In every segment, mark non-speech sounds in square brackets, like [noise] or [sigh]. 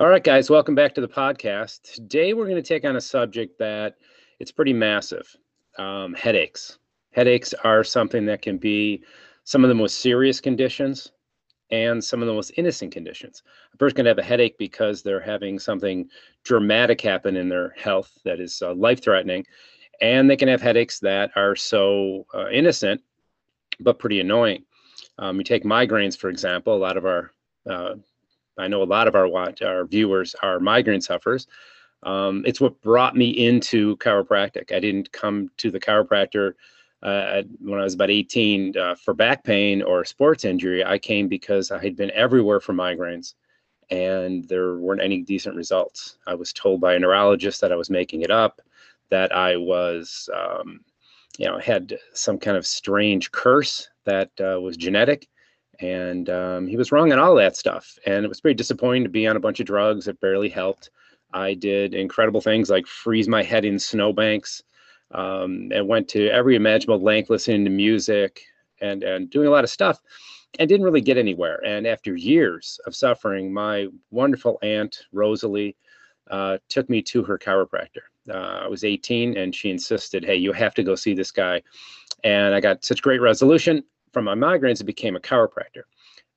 All right, guys, welcome back to the podcast. Today we're going to take on a subject that it's pretty massive. Um, headaches. Headaches are something that can be some of the most serious conditions and some of the most innocent conditions. A person can have a headache because they're having something dramatic happen in their health that is uh, life threatening. And they can have headaches that are so uh, innocent, but pretty annoying. Um, you take migraines, for example, a lot of our uh, I know a lot of our watch, our viewers are migraine sufferers. Um, it's what brought me into chiropractic. I didn't come to the chiropractor uh, when I was about 18 uh, for back pain or sports injury. I came because I had been everywhere for migraines and there weren't any decent results. I was told by a neurologist that I was making it up, that I was, um, you know, had some kind of strange curse that uh, was genetic and um, he was wrong on all that stuff. And it was pretty disappointing to be on a bunch of drugs that barely helped. I did incredible things like freeze my head in snowbanks um, and went to every imaginable length listening to music and, and doing a lot of stuff and didn't really get anywhere. And after years of suffering, my wonderful aunt, Rosalie, uh, took me to her chiropractor. Uh, I was 18 and she insisted, hey, you have to go see this guy. And I got such great resolution from my migraines, it became a chiropractor.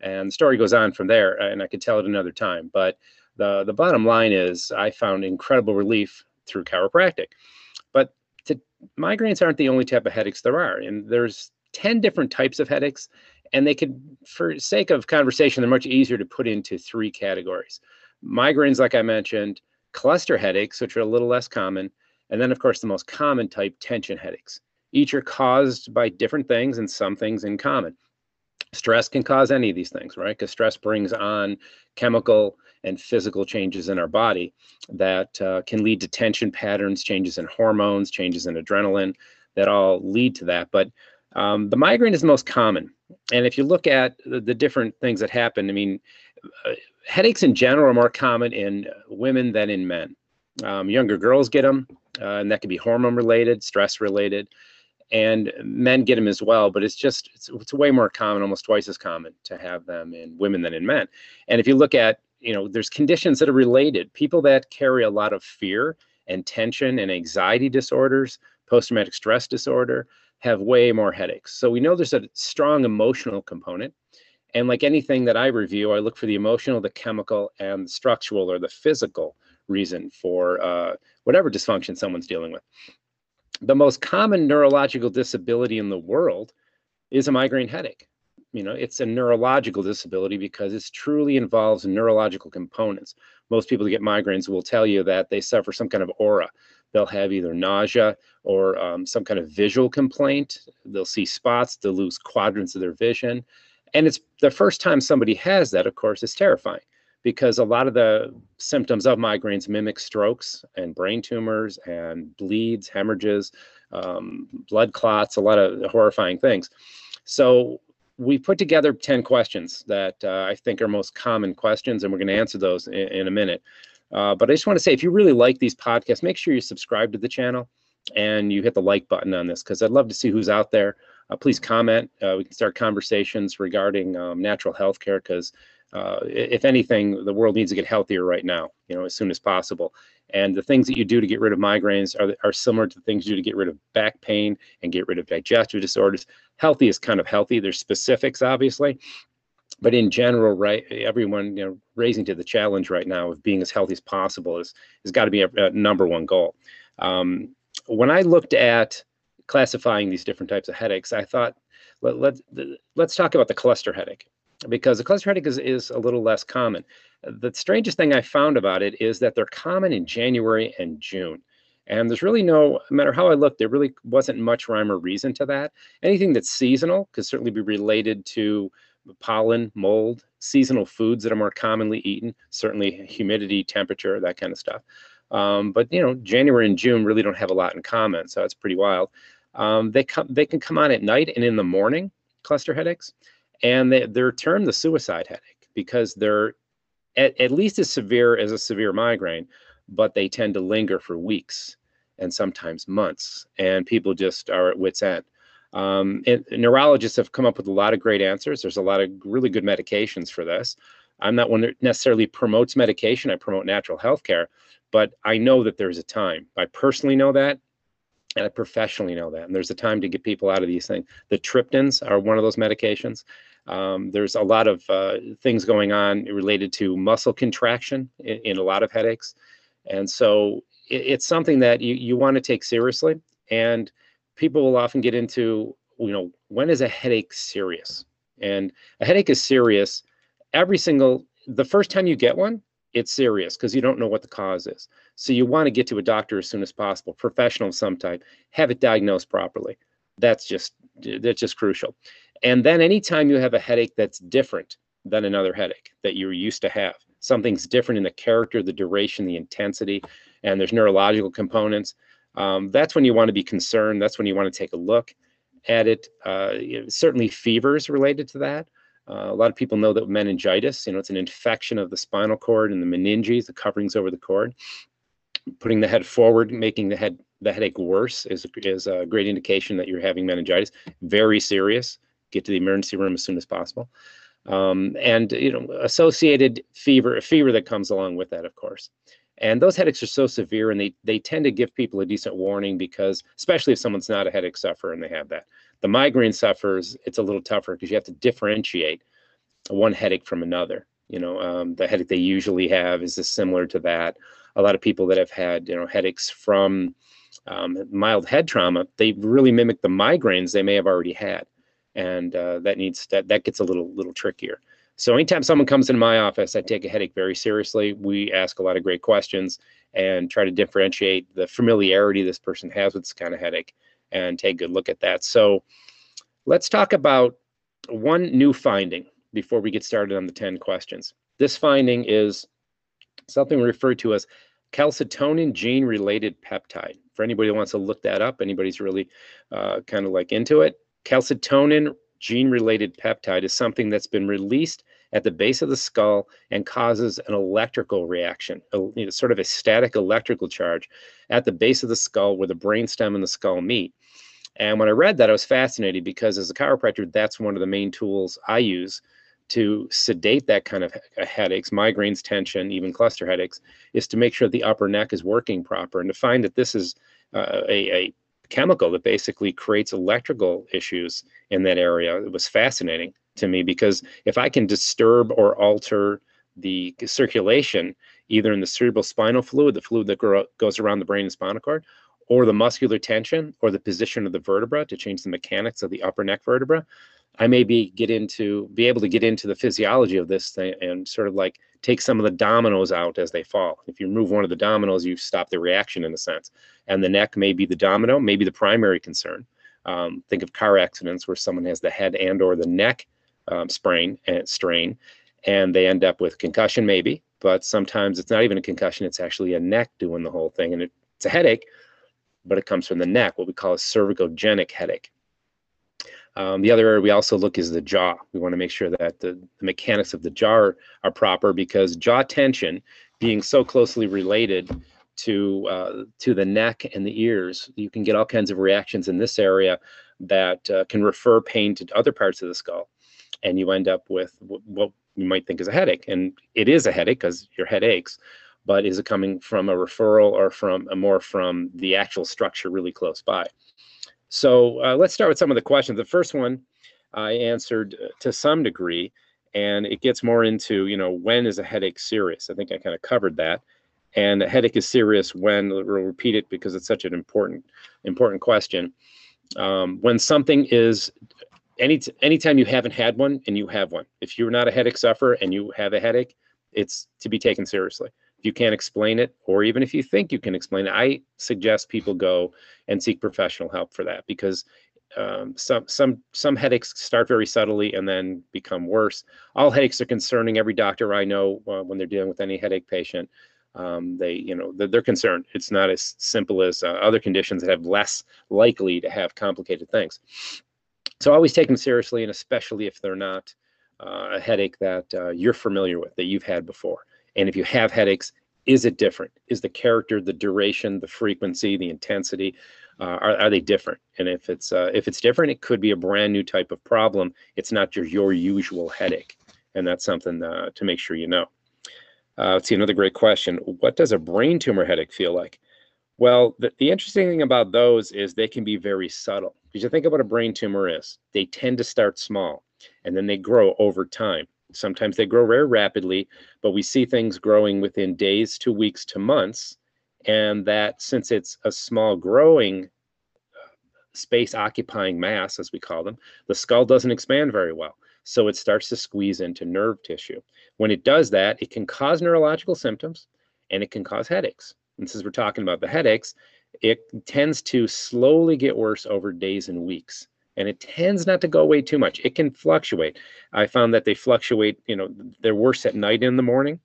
And the story goes on from there, uh, and I could tell it another time. But the, the bottom line is I found incredible relief through chiropractic. But to, migraines aren't the only type of headaches there are. And there's 10 different types of headaches. And they could, for sake of conversation, they're much easier to put into three categories. Migraines, like I mentioned, cluster headaches, which are a little less common, and then, of course, the most common type, tension headaches. Each are caused by different things and some things in common. Stress can cause any of these things, right? Because stress brings on chemical and physical changes in our body that uh, can lead to tension patterns, changes in hormones, changes in adrenaline that all lead to that. But um, the migraine is the most common. And if you look at the, the different things that happen, I mean, uh, headaches in general are more common in women than in men. Um, younger girls get them, uh, and that can be hormone related, stress related and men get them as well but it's just it's, it's way more common almost twice as common to have them in women than in men. And if you look at you know there's conditions that are related people that carry a lot of fear and tension and anxiety disorders post-traumatic stress disorder have way more headaches. So we know there's a strong emotional component and like anything that i review i look for the emotional the chemical and the structural or the physical reason for uh, whatever dysfunction someone's dealing with the most common neurological disability in the world is a migraine headache. You know, it's a neurological disability because it truly involves neurological components. Most people who get migraines will tell you that they suffer some kind of aura. They'll have either nausea or um, some kind of visual complaint. They'll see spots, they'll lose quadrants of their vision. And it's the first time somebody has that, of course, is terrifying because a lot of the symptoms of migraines mimic strokes and brain tumors and bleeds, hemorrhages, um, blood clots, a lot of horrifying things. So we put together 10 questions that uh, I think are most common questions, and we're going to answer those in, in a minute. Uh, but I just want to say, if you really like these podcasts, make sure you subscribe to the channel and you hit the like button on this because I'd love to see who's out there. Uh, please comment. Uh, we can start conversations regarding um, natural health care because uh, if anything, the world needs to get healthier right now, you know, as soon as possible. And the things that you do to get rid of migraines are, are similar to the things you do to get rid of back pain and get rid of digestive disorders. Healthy is kind of healthy. There's specifics, obviously. But in general, right, everyone, you know, raising to the challenge right now of being as healthy as possible is has got to be a, a, number one goal. Um, when I looked at classifying these different types of headaches, I thought, let, let, let's talk about the cluster headache because the cluster headache is, is a little less common. The strangest thing I found about it is that they're common in January and June. And there's really no, no matter how I looked, there really wasn't much rhyme or reason to that. Anything that's seasonal could certainly be related to pollen, mold, seasonal foods that are more commonly eaten, certainly humidity, temperature, that kind of stuff. Um, but you know, January and June really don't have a lot in common, so it's pretty wild. Um, they come, they can come on at night and in the morning, cluster headaches and they, they're termed the suicide headache because they're at, at least as severe as a severe migraine, but they tend to linger for weeks and sometimes months, and people just are at wits' end. Um, neurologists have come up with a lot of great answers. There's a lot of really good medications for this, I'm not one that necessarily promotes medication. I promote natural health care, but I know that there's a time. I personally know that, and I professionally know that. And there's a time to get people out of these things. The triptans are one of those medications. Um, there's a lot of uh, things going on related to muscle contraction in, in a lot of headaches. And so it, it's something that you, you want to take seriously. And people will often get into, you know, when is a headache serious? And a headache is serious every single, the first time you get one, it's serious because you don't know what the cause is. So you want to get to a doctor as soon as possible, professional of some type, have it diagnosed properly. That's just that's just crucial. And then anytime you have a headache that's different than another headache that you're used to have, something's different in the character, the duration, the intensity, and there's neurological components. Um, that's when you want to be concerned. That's when you want to take a look at it. Uh, certainly, fevers related to that. Uh, a lot of people know that meningitis, you know, it's an infection of the spinal cord and the meninges, the coverings over the cord. Putting the head forward, making the head the headache worse is is a great indication that you're having meningitis. Very serious. Get to the emergency room as soon as possible. Um, and you know, associated fever, a fever that comes along with that, of course. And those headaches are so severe, and they they tend to give people a decent warning because, especially if someone's not a headache sufferer and they have that. The migraine sufferers, it's a little tougher because you have to differentiate one headache from another. You know, um, the headache they usually have is similar to that. A lot of people that have had, you know, headaches from um, mild head trauma, they really mimic the migraines they may have already had, and uh, that needs that that gets a little little trickier. So anytime someone comes into my office, I take a headache very seriously. We ask a lot of great questions and try to differentiate the familiarity this person has with this kind of headache and take a good look at that. So let's talk about one new finding before we get started on the 10 questions. This finding is something referred to as calcitonin gene related peptide. For anybody who wants to look that up, anybody's really uh, kind of like into it, calcitonin gene related peptide is something that's been released at the base of the skull and causes an electrical reaction, a, you know, sort of a static electrical charge at the base of the skull where the brainstem and the skull meet. And when I read that, I was fascinated because as a chiropractor, that's one of the main tools I use to sedate that kind of headaches, migraines, tension, even cluster headaches, is to make sure the upper neck is working proper and to find that this is uh, a, a chemical that basically creates electrical issues in that area. It was fascinating to me because if I can disturb or alter the circulation, either in the cerebral spinal fluid, the fluid that goes around the brain and spinal cord, or the muscular tension or the position of the vertebra to change the mechanics of the upper neck vertebra, I may be get into be able to get into the physiology of this thing and sort of like take some of the dominoes out as they fall. If you remove one of the dominoes, you stop the reaction in a sense. And the neck may be the domino, maybe the primary concern. Um, think of car accidents where someone has the head and or the neck um, sprain and strain, and they end up with concussion maybe. But sometimes it's not even a concussion; it's actually a neck doing the whole thing, and it, it's a headache but it comes from the neck, what we call a cervicogenic headache. Um, the other area we also look is the jaw. We want to make sure that the, the, mechanics of the jaw are, are, proper because jaw tension being so closely related to uh, to the neck and the ears, you can get all kinds of reactions in this area that uh, can refer pain to other parts of the skull, and you end up with what you might think is a headache, and it is a headache because your head aches, but is it coming from a referral or from more from the actual structure really close by? So uh, let's start with some of the questions. The first one I answered uh, to some degree, and it gets more into, you know, when is a headache serious? I think I kind of covered that. And a headache is serious when, we'll repeat it because it's such an important, important question. Um, when something is any anytime you haven't had one and you have one, if you're not a headache sufferer and you have a headache, it's to be taken seriously you can't explain it, or even if you think you can explain it, I suggest people go and seek professional help for that because um, some some some headaches start very subtly and then become worse. All headaches are concerning. Every doctor I know uh, when they're dealing with any headache patient, um, they you know they're, they're, concerned. It's not as simple as uh, other conditions that have less likely to have complicated things. So always take them seriously, and especially if they're not uh, a headache that uh, you're familiar with that you've had before. And if you have headaches, is it different? Is the character, the duration, the frequency, the intensity, uh, are, are they different? And if it's uh, if it's different, it could be a brand new type of problem. It's not your your usual headache. and that's something uh, to make sure you know. Uh, let's see another great question. What does a brain tumor headache feel like? Well, the, the interesting thing about those is they can be very subtle. Because you think about a brain tumor is, they tend to start small and then they grow over time. Sometimes they grow very rapidly, but we see things growing within days to weeks to months. And that since it's a small growing uh, space occupying mass, as we call them, the skull doesn't expand very well. So it starts to squeeze into nerve tissue. When it does that, it can cause neurological symptoms and it can cause headaches. And since we're talking about the headaches, it tends to slowly get worse over days and weeks. And it tends not to go away too much. It can fluctuate. I found that they fluctuate, you know, they're worse at night in the morning.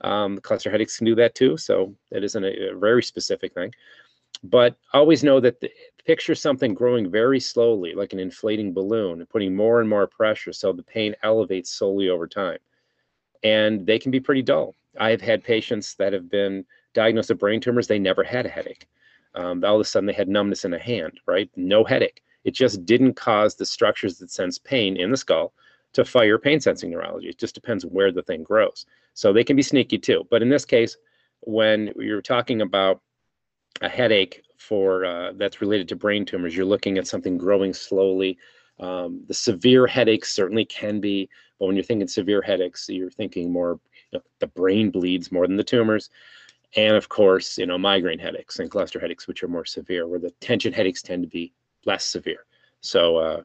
Um, cluster headaches can do that too. So that isn't a, a very specific thing. But always know that the, picture something growing very slowly, like an inflating balloon, and putting more and more pressure so the pain elevates slowly over time. And they can be pretty dull. I've had patients that have been diagnosed with brain tumors, they never had a headache. Um, all of a sudden, they had numbness in the hand, right? No headache. It just didn't cause the structures that sense pain in the skull to fire pain sensing neurology. It just depends where the thing grows. So they can be sneaky too. But in this case, when you're talking about a headache for uh, that's related to brain tumors, you're looking at something growing slowly. Um, the severe headaches certainly can be, but when you're thinking severe headaches, you're thinking more you know, the brain bleeds more than the tumors. And of course, you know, migraine headaches and cluster headaches, which are more severe, where the tension headaches tend to be less severe. So uh,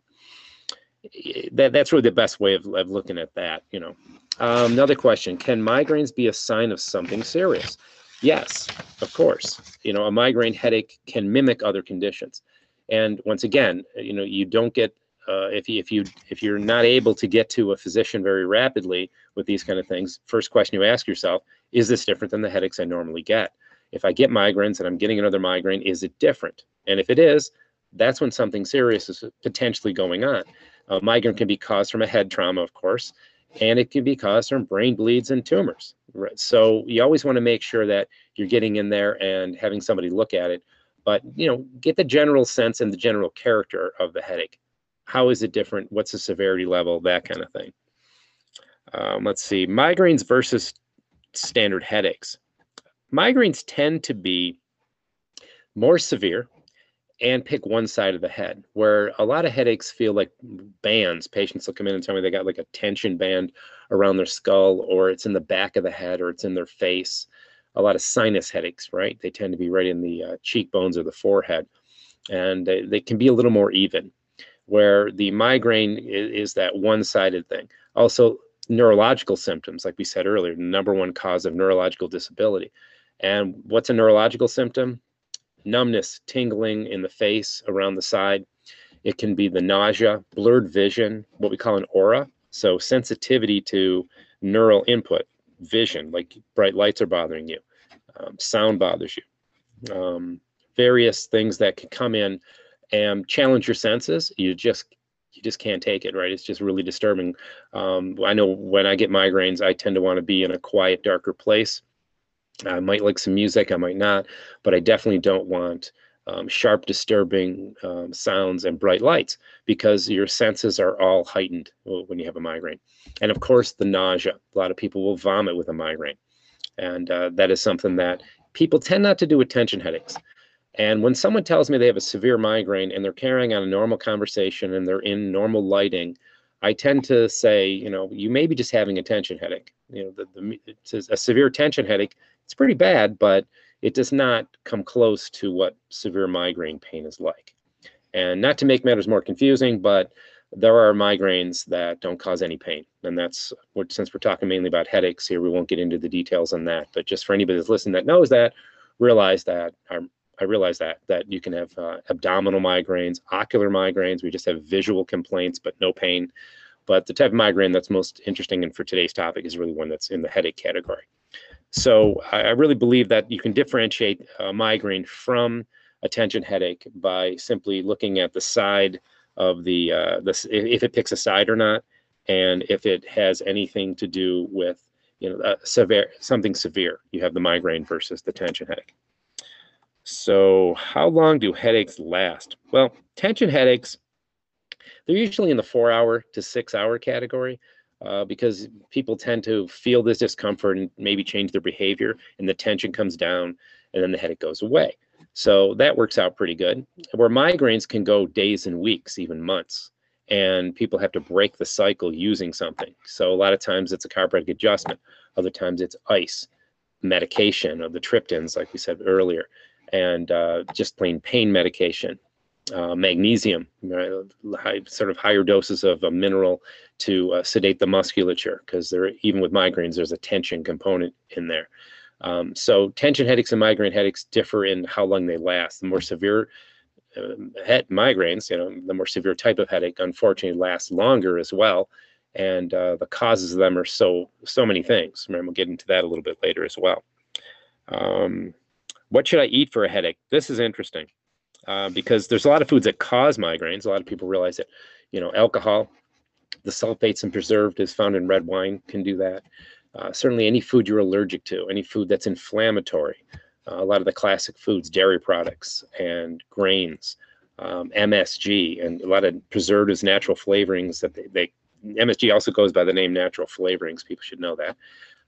that, that's really the best way of, of looking at that, you know. Um, another question, can migraines be a sign of something serious? Yes, of course. You know, a migraine headache can mimic other conditions. And once again, you know, you don't get uh, if if you if you're not able to get to a physician very rapidly with these kind of things, first question you ask yourself is this different than the headaches I normally get? If I get migraines and I'm getting another migraine, is it different? And if it is, that's when something serious is potentially going on. A migraine can be caused from a head trauma, of course, and it can be caused from brain bleeds and tumors. Right? So you always want to make sure that you're getting in there and having somebody look at it, but you know, get the general sense and the general character of the headache. How is it different? What's the severity level? That kind of thing. Um, let's see, migraines versus standard headaches. Migraines tend to be more severe and pick one side of the head, where a lot of headaches feel like bands. Patients will come in and tell me they got like a tension band around their skull, or it's in the back of the head, or it's in their face. A lot of sinus headaches, right? They tend to be right in the uh, cheekbones or the forehead, and they, they can be a little more even, where the migraine is, is that one sided thing. Also, neurological symptoms, like we said earlier, the number one cause of neurological disability. And what's a neurological symptom? Numbness, tingling in the face, around the side. It can be the nausea, blurred vision, what we call an aura. So sensitivity to neural input, vision, like bright lights are bothering you, um, sound bothers you, um, various things that can come in and challenge your senses. You just you just can't take it, right? It's just really disturbing. Um, I know when I get migraines, I tend to want to be in a quiet, darker place. I might like some music, I might not, but I definitely don't want um, sharp, disturbing um, sounds and bright lights because your senses are all heightened when you have a migraine. And of course, the nausea. A lot of people will vomit with a migraine. And uh, that is something that people tend not to do with tension headaches. And when someone tells me they have a severe migraine and they're carrying on a normal conversation and they're in normal lighting, I tend to say, you know, you may be just having a tension headache. You know, the, the, it's a severe tension headache. It's pretty bad, but it does not come close to what severe migraine pain is like. And not to make matters more confusing, but there are migraines that don't cause any pain. And that's what, since we're talking mainly about headaches here, we won't get into the details on that. But just for anybody that's listening that knows that, realize that our I realize that that you can have uh, abdominal migraines, ocular migraines. We just have visual complaints, but no pain. But the type of migraine that's most interesting and for today's topic is really one that's in the headache category. So I, I really believe that you can differentiate a migraine from a tension headache by simply looking at the side of the uh, the if it picks a side or not, and if it has anything to do with you know severe something severe. You have the migraine versus the tension headache. So, how long do headaches last? Well, tension headaches, they're usually in the four hour to six hour category. uh, because people tend to feel this discomfort and maybe change their behavior, and the tension comes down, and then the headache goes away. So that works out pretty good. Where migraines can go days and weeks, even months, and people have to break the cycle using something. So a lot of times it's a chiropractic adjustment, other times it's ice, medication of the triptans, like we said earlier, and uh, just plain pain medication uh, magnesium, high, sort of higher doses of a mineral to uh, sedate the musculature because there, even with migraines, there's a tension component in there. Um, so tension headaches and migraine headaches differ in how long they last. The more severe uh, head migraines, you know, the more severe type of headache, unfortunately, lasts longer as well. And uh, the causes of them are so so many things. Remember, we'll get into that a little bit later as well. Um, what should I eat for a headache? This is interesting. Uh, because there's a lot of foods that cause migraines. A lot of people realize that, you know, alcohol, the sulfates and preserved is found in red wine can do that. Uh, certainly, any food you're allergic to, any food that's inflammatory, uh, a lot of the classic foods, dairy products and grains, um, MSG, and a lot of preservatives, natural flavorings that they, they MSG also goes by the name natural flavorings. People should know that.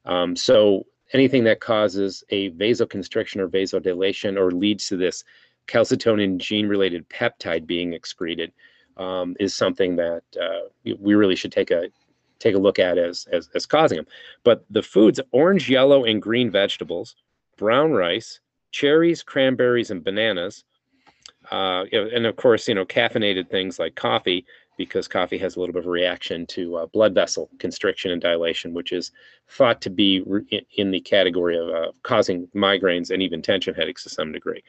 Um, so anything that causes a vasoconstriction or vasodilation or leads to this calcitonin gene related peptide being excreted um, is something that uh, we really should take a take a look at as, as as causing them. But the foods orange, yellow, and green vegetables, brown rice, cherries, cranberries, and bananas, uh, and of course, you know, caffeinated things like coffee because coffee has a little bit of a reaction to uh, blood vessel constriction and dilation, which is thought to be re- in the category of uh, causing migraines and even tension headaches to some degree.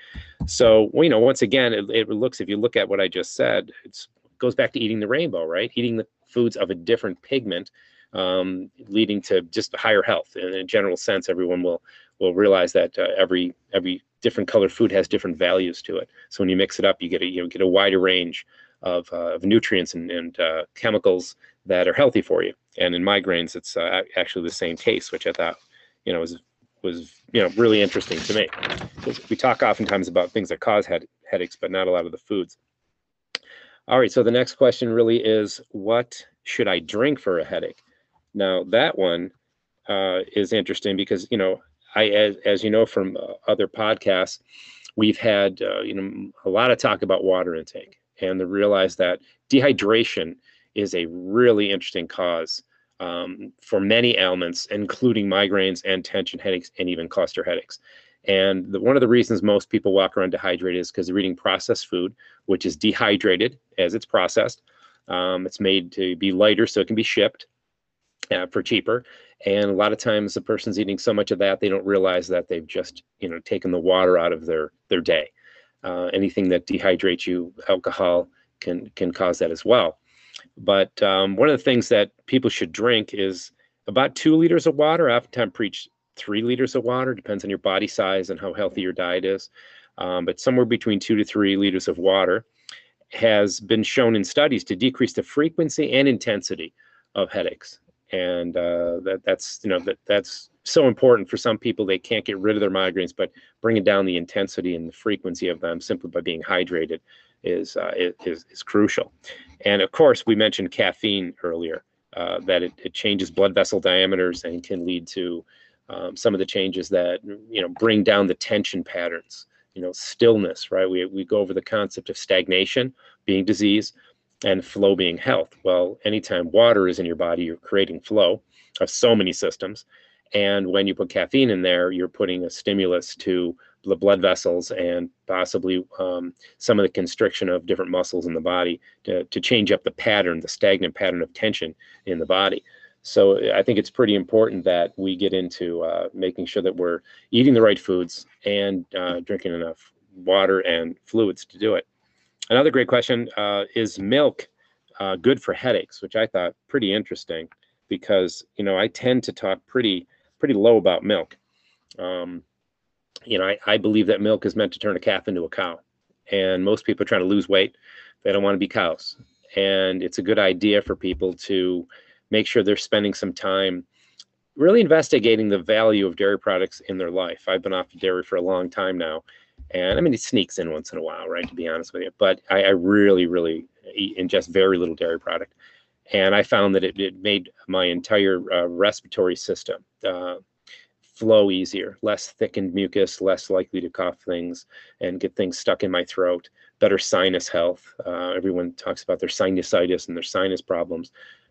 So, you know, once again, it, it looks, if you look at what I just said, it goes back to eating the rainbow, right? Eating the foods of a different pigment, um, leading to just higher health. In a general sense, everyone will will realize that uh, every every different colored food has different values to it. So when you mix it up, you get a you know, get a wider range of, uh, of nutrients and, and uh, chemicals that are healthy for you. And in migraines, it's uh, actually the same case, which I thought, you know, was was you know really interesting to me. We talk oftentimes about things that cause head, headaches, but not a lot of the foods. All right, so the next question really is, what should I drink for a headache? Now that one uh, is interesting because you know I, as, as you know from uh, other podcasts, we've had uh, you know a lot of talk about water intake, and to realize that dehydration is a really interesting cause um, for many ailments, including migraines and tension headaches and even cluster headaches. And the, one of the reasons most people walk around dehydrated is because they're eating processed food, which is dehydrated as it's processed. Um, it's made to be lighter so it can be shipped uh, for cheaper. And a lot of times the person's eating so much of that they don't realize that they've just you know taken the water out of their their day. Uh, anything that dehydrates you, alcohol can can cause that as well. But um, one of the things that people should drink is about two liters of water. I oftentimes preach three liters of water, depends on your body size and how healthy your diet is. Um, but somewhere between two to three liters of water has been shown in studies to decrease the frequency and intensity of headaches. And uh, that that's you know that that's so important for some people. They can't get rid of their migraines, but bringing down the intensity and the frequency of them simply by being hydrated is uh, is, is crucial. And of course, we mentioned caffeine earlier. Uh, that it, it, changes blood vessel diameters and can lead to um, some of the changes that you know bring down the tension patterns. You know, stillness. Right. We we go over the concept of stagnation being disease and flow being health. Well, anytime water is in your body, you're creating flow of so many systems. And when you put caffeine in there, you're putting a stimulus to the blood vessels and possibly um, some of the constriction of different muscles in the body to, to change up the pattern, the stagnant pattern of tension in the body. So I think it's pretty important that we get into uh, making sure that we're eating the right foods and uh, drinking enough water and fluids to do it. Another great question uh, is milk uh, good for headaches, which I thought pretty interesting because you know I tend to talk pretty pretty low about milk. Um, you know, I, I believe that milk is meant to turn a calf into a cow. And most people are trying to lose weight. They don't want to be cows. And it's a good idea for people to make sure they're spending some time really investigating the value of dairy products in their life. I've been off of dairy for a long time now. And I mean, it sneaks in once in a while, right? To be honest with you. But I, I really, really ingest very little dairy product. and I found that it, it made my entire uh, respiratory system uh, flow easier, less thickened mucus, less likely to cough things and get things stuck in my throat, better sinus health. Uh, everyone talks about their sinusitis and their sinus problems.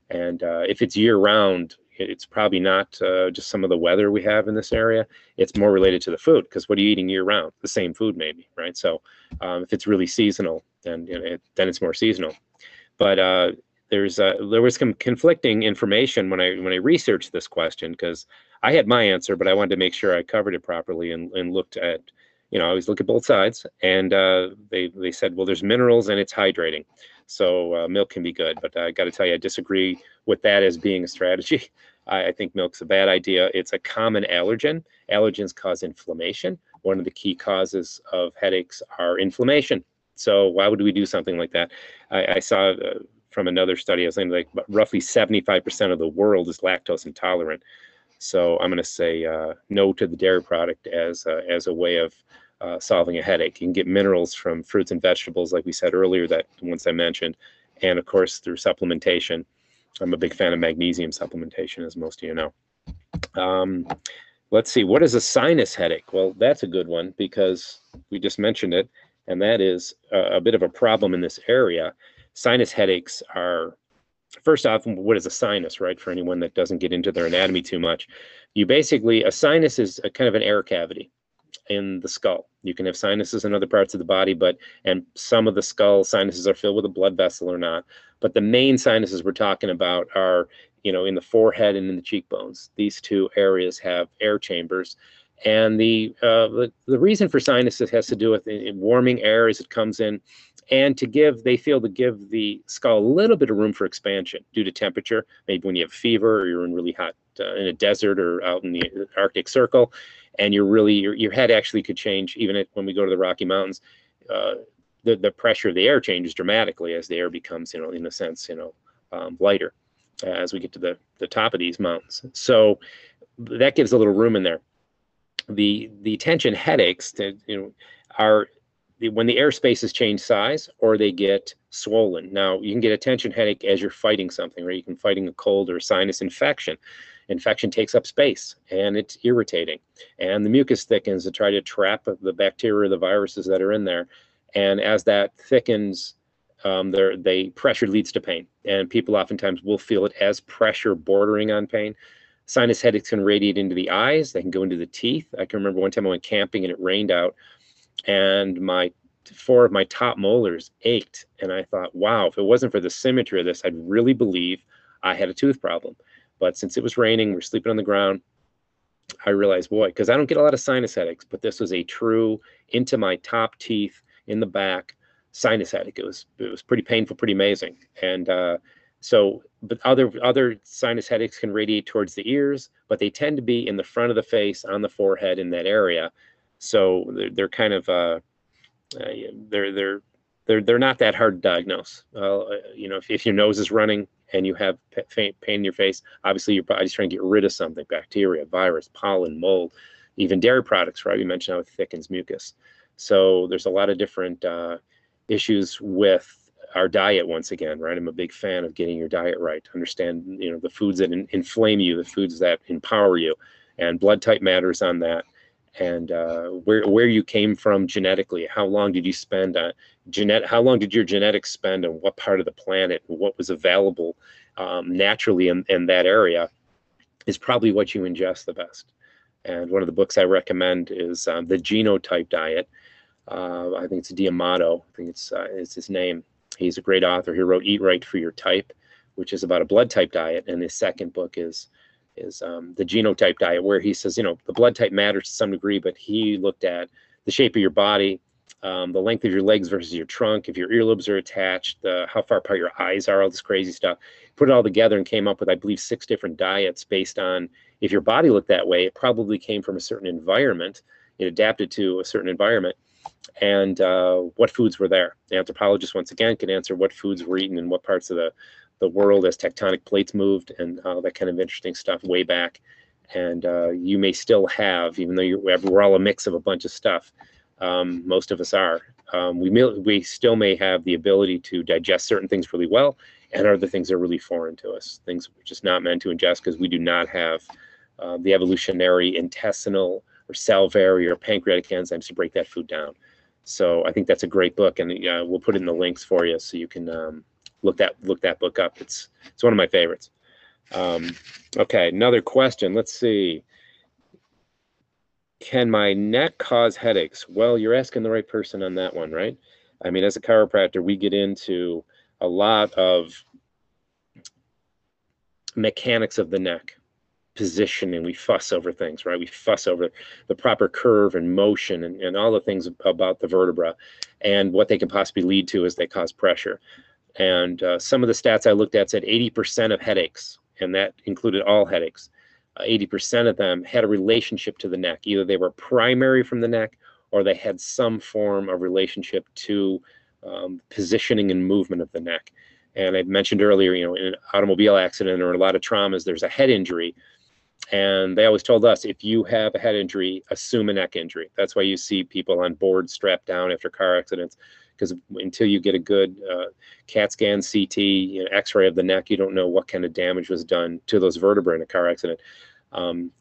And uh, if it's year round, it's probably not uh, just some of the weather we have in this area. It's more related to the food because what are you eating year round? The same food, maybe, right? So um, if it's really seasonal, then you know, it, then it's more seasonal. But uh, there's uh, there was some conflicting information when I when I researched this question because I had my answer, but I wanted to make sure I covered it properly and, and looked at, you know, I always look at both sides. And uh, they they said, well, there's minerals and it's hydrating, so uh, milk can be good. But I got to tell you, I disagree with that as being a strategy. [laughs] I, I think milk's a bad idea. It's a common allergen. Allergens cause inflammation. One of the key causes of headaches are inflammation. So why would we do something like that? I, I saw uh, from another study, I was saying like roughly 75% of the world is lactose intolerant. So I'm going to say uh, no to the dairy product as uh, as a way of uh, solving a headache. You can get minerals from fruits and vegetables, like we said earlier, that once I mentioned, and of course through supplementation. I'm a big fan of magnesium supplementation, as most of you know. Um, let's see, what is a sinus headache? Well, that's a good one because we just mentioned it, and that is a, a bit of a problem in this area. Sinus headaches are first off, what is a sinus, right? For anyone that doesn't get into their anatomy too much, you basically, a sinus is a kind of an air cavity in the skull. You can have sinuses in other parts of the body, but, and some of the skull sinuses are filled with a blood vessel or not. But the main sinuses we're talking about are, you know, in the forehead and in the cheekbones. These two areas have air chambers. And the, uh, the, the reason for sinuses has to do with warming air as it comes in and to give they feel to give the skull a little bit of room for expansion due to temperature. Maybe when you have fever or you're in really hot uh, in a desert or out in the arctic circle and you're really your, your head actually could change even at, when we go to the rocky mountains uh, the, the pressure of the air changes dramatically as the air becomes you know in a sense you know um, lighter as we get to the, the top of these mountains. So that gives a little room in there the the tension headaches that you know are when the airspaces change size or they get swollen. Now, you can get a tension headache as you're fighting something, right? You can fighting a cold or a sinus infection. Infection takes up space and it's irritating. And the mucus thickens to try to trap the bacteria or the viruses that are in there. And as that thickens, um, they pressure leads to pain. And people oftentimes will feel it as pressure bordering on pain. Sinus headaches can radiate into the eyes. They can go into the teeth. I can remember one time I went camping and it rained out and my four of my top molars ached. And I thought, wow, if it wasn't for the symmetry of this, I'd really believe I had a tooth problem. But since it was raining, we're sleeping on the ground. I realized, boy, because I don't get a lot of sinus headaches, but this was a true into my top teeth in the back sinus headache. It was it was pretty painful, pretty amazing. And uh, so, but other other sinus headaches can radiate towards the ears, but they tend to be in the front of the face, on the forehead, in that area. So they're, they're kind of uh, uh, they're they're they're they're not that hard to diagnose. Uh, you know, if, if your nose is running and you have pain in your face, obviously your body's trying to get rid of something: bacteria, virus, pollen, mold, even dairy products. Right? We mentioned how it thickens mucus. So there's a lot of different uh, issues with our diet once again right i'm a big fan of getting your diet right understand you know the foods that in, inflame you the foods that empower you and blood type matters on that and uh, where where you came from genetically. How long did you spend on genet? How long did your genetics spend on what part of the planet? What was available um, naturally in, in that area is probably what you ingest the best. And one of the books I recommend is um, the Genotype Diet. Uh, I think it's D'Adamo. I think it's uh, it's his name. He's a great author. He wrote Eat Right for Your Type, which is about a blood type diet, and his second book is is um, the genotype diet, where he says, you know, the blood type matters to some degree, but he looked at the shape of your body, um, the length of your legs versus your trunk, if your earlobes are attached, how far apart your eyes are, all this crazy stuff. Put it all together and came up with, I believe, six different diets based on if your body looked that way, it probably came from a certain environment. It adapted to a certain environment and uh, what foods were there. The anthropologist, once again, can answer what foods were eaten in what parts of the the world as tectonic plates moved and all that kind of interesting stuff way back. And uh, you may still have, even though we're all a mix of a bunch of stuff, um, most of us are. Um, we may, we still may have the ability to digest certain things really well, and other things are really foreign to us, things we're just not meant to ingest because we do not have uh, the evolutionary intestinal or salivary or pancreatic enzymes to break that food down. So I think that's a great book, and uh, we'll put in the links for you so you can um, look that look that book up. It's it's one of my favorites. Um, okay, another question. Let's see. Can my neck cause headaches? Well, you're asking the right person on that one, right? I mean, as a chiropractor, we get into a lot of mechanics of the neck positioning we fuss over things right? We fuss over the proper curve and motion and, and all the things about the vertebra and what they can possibly lead to as they cause pressure. And uh, some of the stats i looked at said 80% of headaches and that included all headaches. Uh, 80% of them had a relationship to the neck. Either they were primary from the neck or they had some form of relationship to um, positioning and movement of the neck. And i mentioned earlier you know in an automobile accident or a lot of traumas there's a head injury and they always told us if you have a head injury, assume a neck injury. That's why you see people on board strapped down after car accidents, because until you get a good uh, CAT scan, CT, you know, X-ray of the neck, you don't know what kind of damage was done to those vertebrae in a car accident. Um,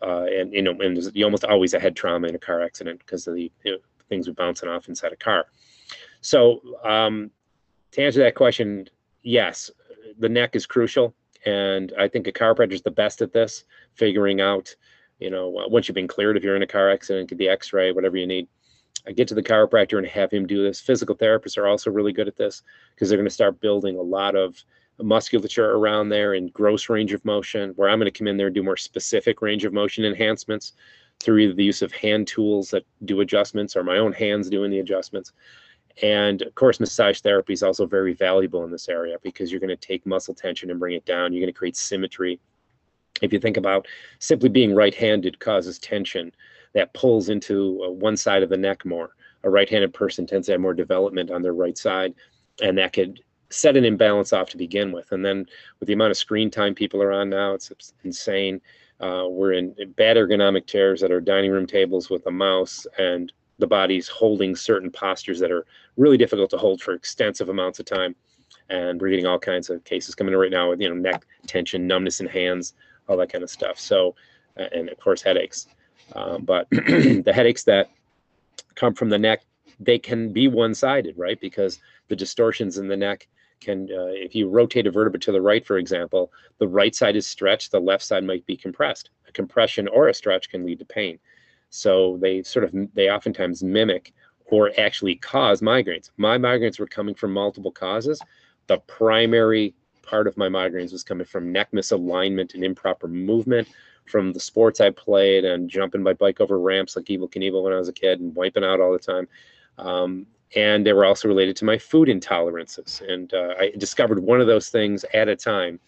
uh, and you know, and you almost always a head trauma in a car accident because of the you know, things were bouncing off inside a car. So um, to answer that question, yes, the neck is crucial and I think a chiropractor is the best at this, figuring out, you know, once you've been cleared, if you're in a car accident, get the X-ray, whatever you need. I get to the chiropractor and have him do this. Physical therapists are also really good at this because they're going to start building a lot of musculature around there and gross range of motion. Where I'm going to come in there and do more specific range of motion enhancements through either the use of hand tools that do adjustments or my own hands doing the adjustments. And of course, massage therapy is also very valuable in this area because you're going to take muscle tension and bring it down. You're going to create symmetry. If you think about simply being right handed causes tension that pulls into uh, one side of the neck more. A right handed person tends to have more development on their right side, and that could set an imbalance off to begin with. And then with the amount of screen time people are on now, it's insane. Uh, we're in bad ergonomic chairs that are dining room tables with a mouse and the body's holding certain postures that are really difficult to hold for extensive amounts of time. And we're getting all kinds of cases coming in right now with you know neck tension, numbness in hands, all that kind of stuff. So, and of course headaches. Um, but [clears throat] the headaches that come from the neck, they can be one-sided, right? Because the distortions in the neck can, uh, if you rotate a vertebra to the right, for example, the right side is stretched, the left side might be compressed. A compression or a stretch can lead to pain. So they sort of they oftentimes mimic or actually cause migraines. My migraines were coming from multiple causes. The primary part of my migraines was coming from neck misalignment and improper movement from the sports I played and jumping my bike over ramps like Evel Knievel when I was a kid and wiping out all the time. Um, and they were also related to my food intolerances. And uh, I discovered one of those things at a time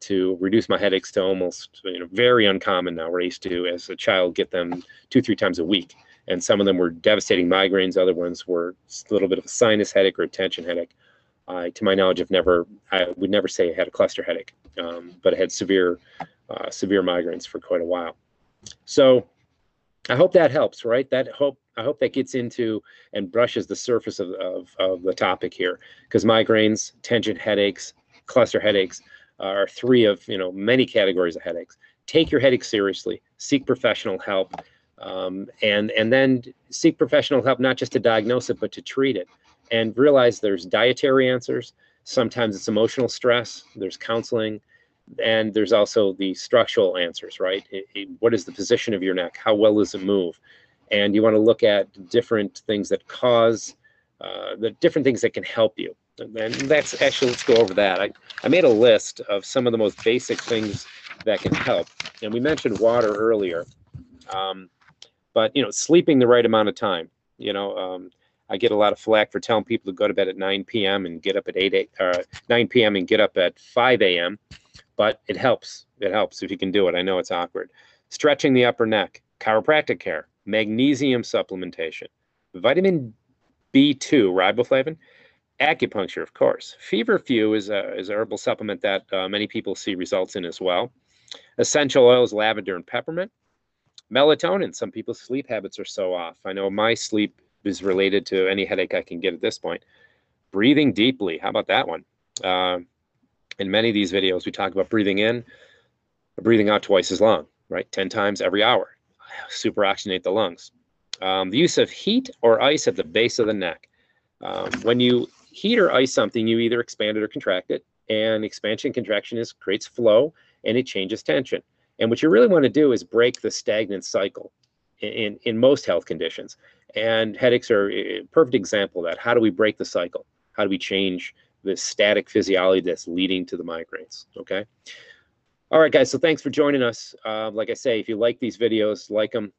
to reduce my headaches to almost you know very uncommon now. Where I used to, as a child, get them two three times a week, and some of them were devastating migraines. Other ones were a little bit of a sinus headache or a tension headache. I, to my knowledge, I've never I would never say I had a cluster headache, um, but I had severe uh, severe migraines for quite a while. So I hope that helps, right? That hope I hope that gets into and brushes the surface of, of, of the topic here because migraines, tension headaches, cluster headaches are three of you know many categories of headaches. Take your headache seriously. Seek professional help, um, and and then seek professional help not just to diagnose it but to treat it. And realize there's dietary answers. Sometimes it's emotional stress. There's counseling, and there's also the structural answers. Right? It, it, what is the position of your neck? How well does it move? And you want to look at different things that cause uh, the different things that can help you and that's actually let's go over that. I, I made a list of some of the most basic things that can help. And we mentioned water earlier um, but you know sleeping the right amount of time you know um, i get a lot of flack for telling people to go to bed at 9 p.m and get up at 8, 8 uh, 9 p.m and get up at 5 a.m but it helps. It helps if you can do it. I know it's awkward. Stretching the upper neck chiropractic care magnesium supplementation vitamin b2 riboflavin Acupuncture, of course. Feverfew is a is herbal supplement that uh, many people see results in as well. Essential oils, lavender and peppermint. Melatonin. Some people's sleep habits are so off. I know my sleep is related to any headache I can get at this point. Breathing deeply. How about that one? Uh, In many of these videos, we talk about breathing in, breathing out twice as long, right? 10 times every hour. [sighs] Super oxygenate the lungs. Um, the use of heat or ice at the base of the neck. Um, when you heat or ice something, you either expand it or contract it. And expansion contraction is creates flow and it changes tension. And what you really want to do is break the stagnant cycle in, in most health conditions. And headaches are a perfect example of that. How do we break the cycle? How do we change the static physiology that's leading to the migraines? Okay. All right, guys. So thanks for joining us. Uh, like I say, if you like these videos, like them,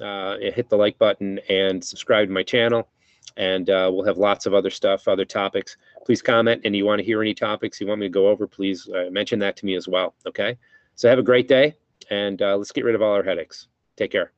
uh, hit the like button and subscribe to my channel. And uh, we'll have lots of other stuff, other topics. Please comment. And you want to hear any topics you want me to go over, please uh, mention that to me as well. Okay. So have a great day and uh, let's get rid of all our headaches. Take care.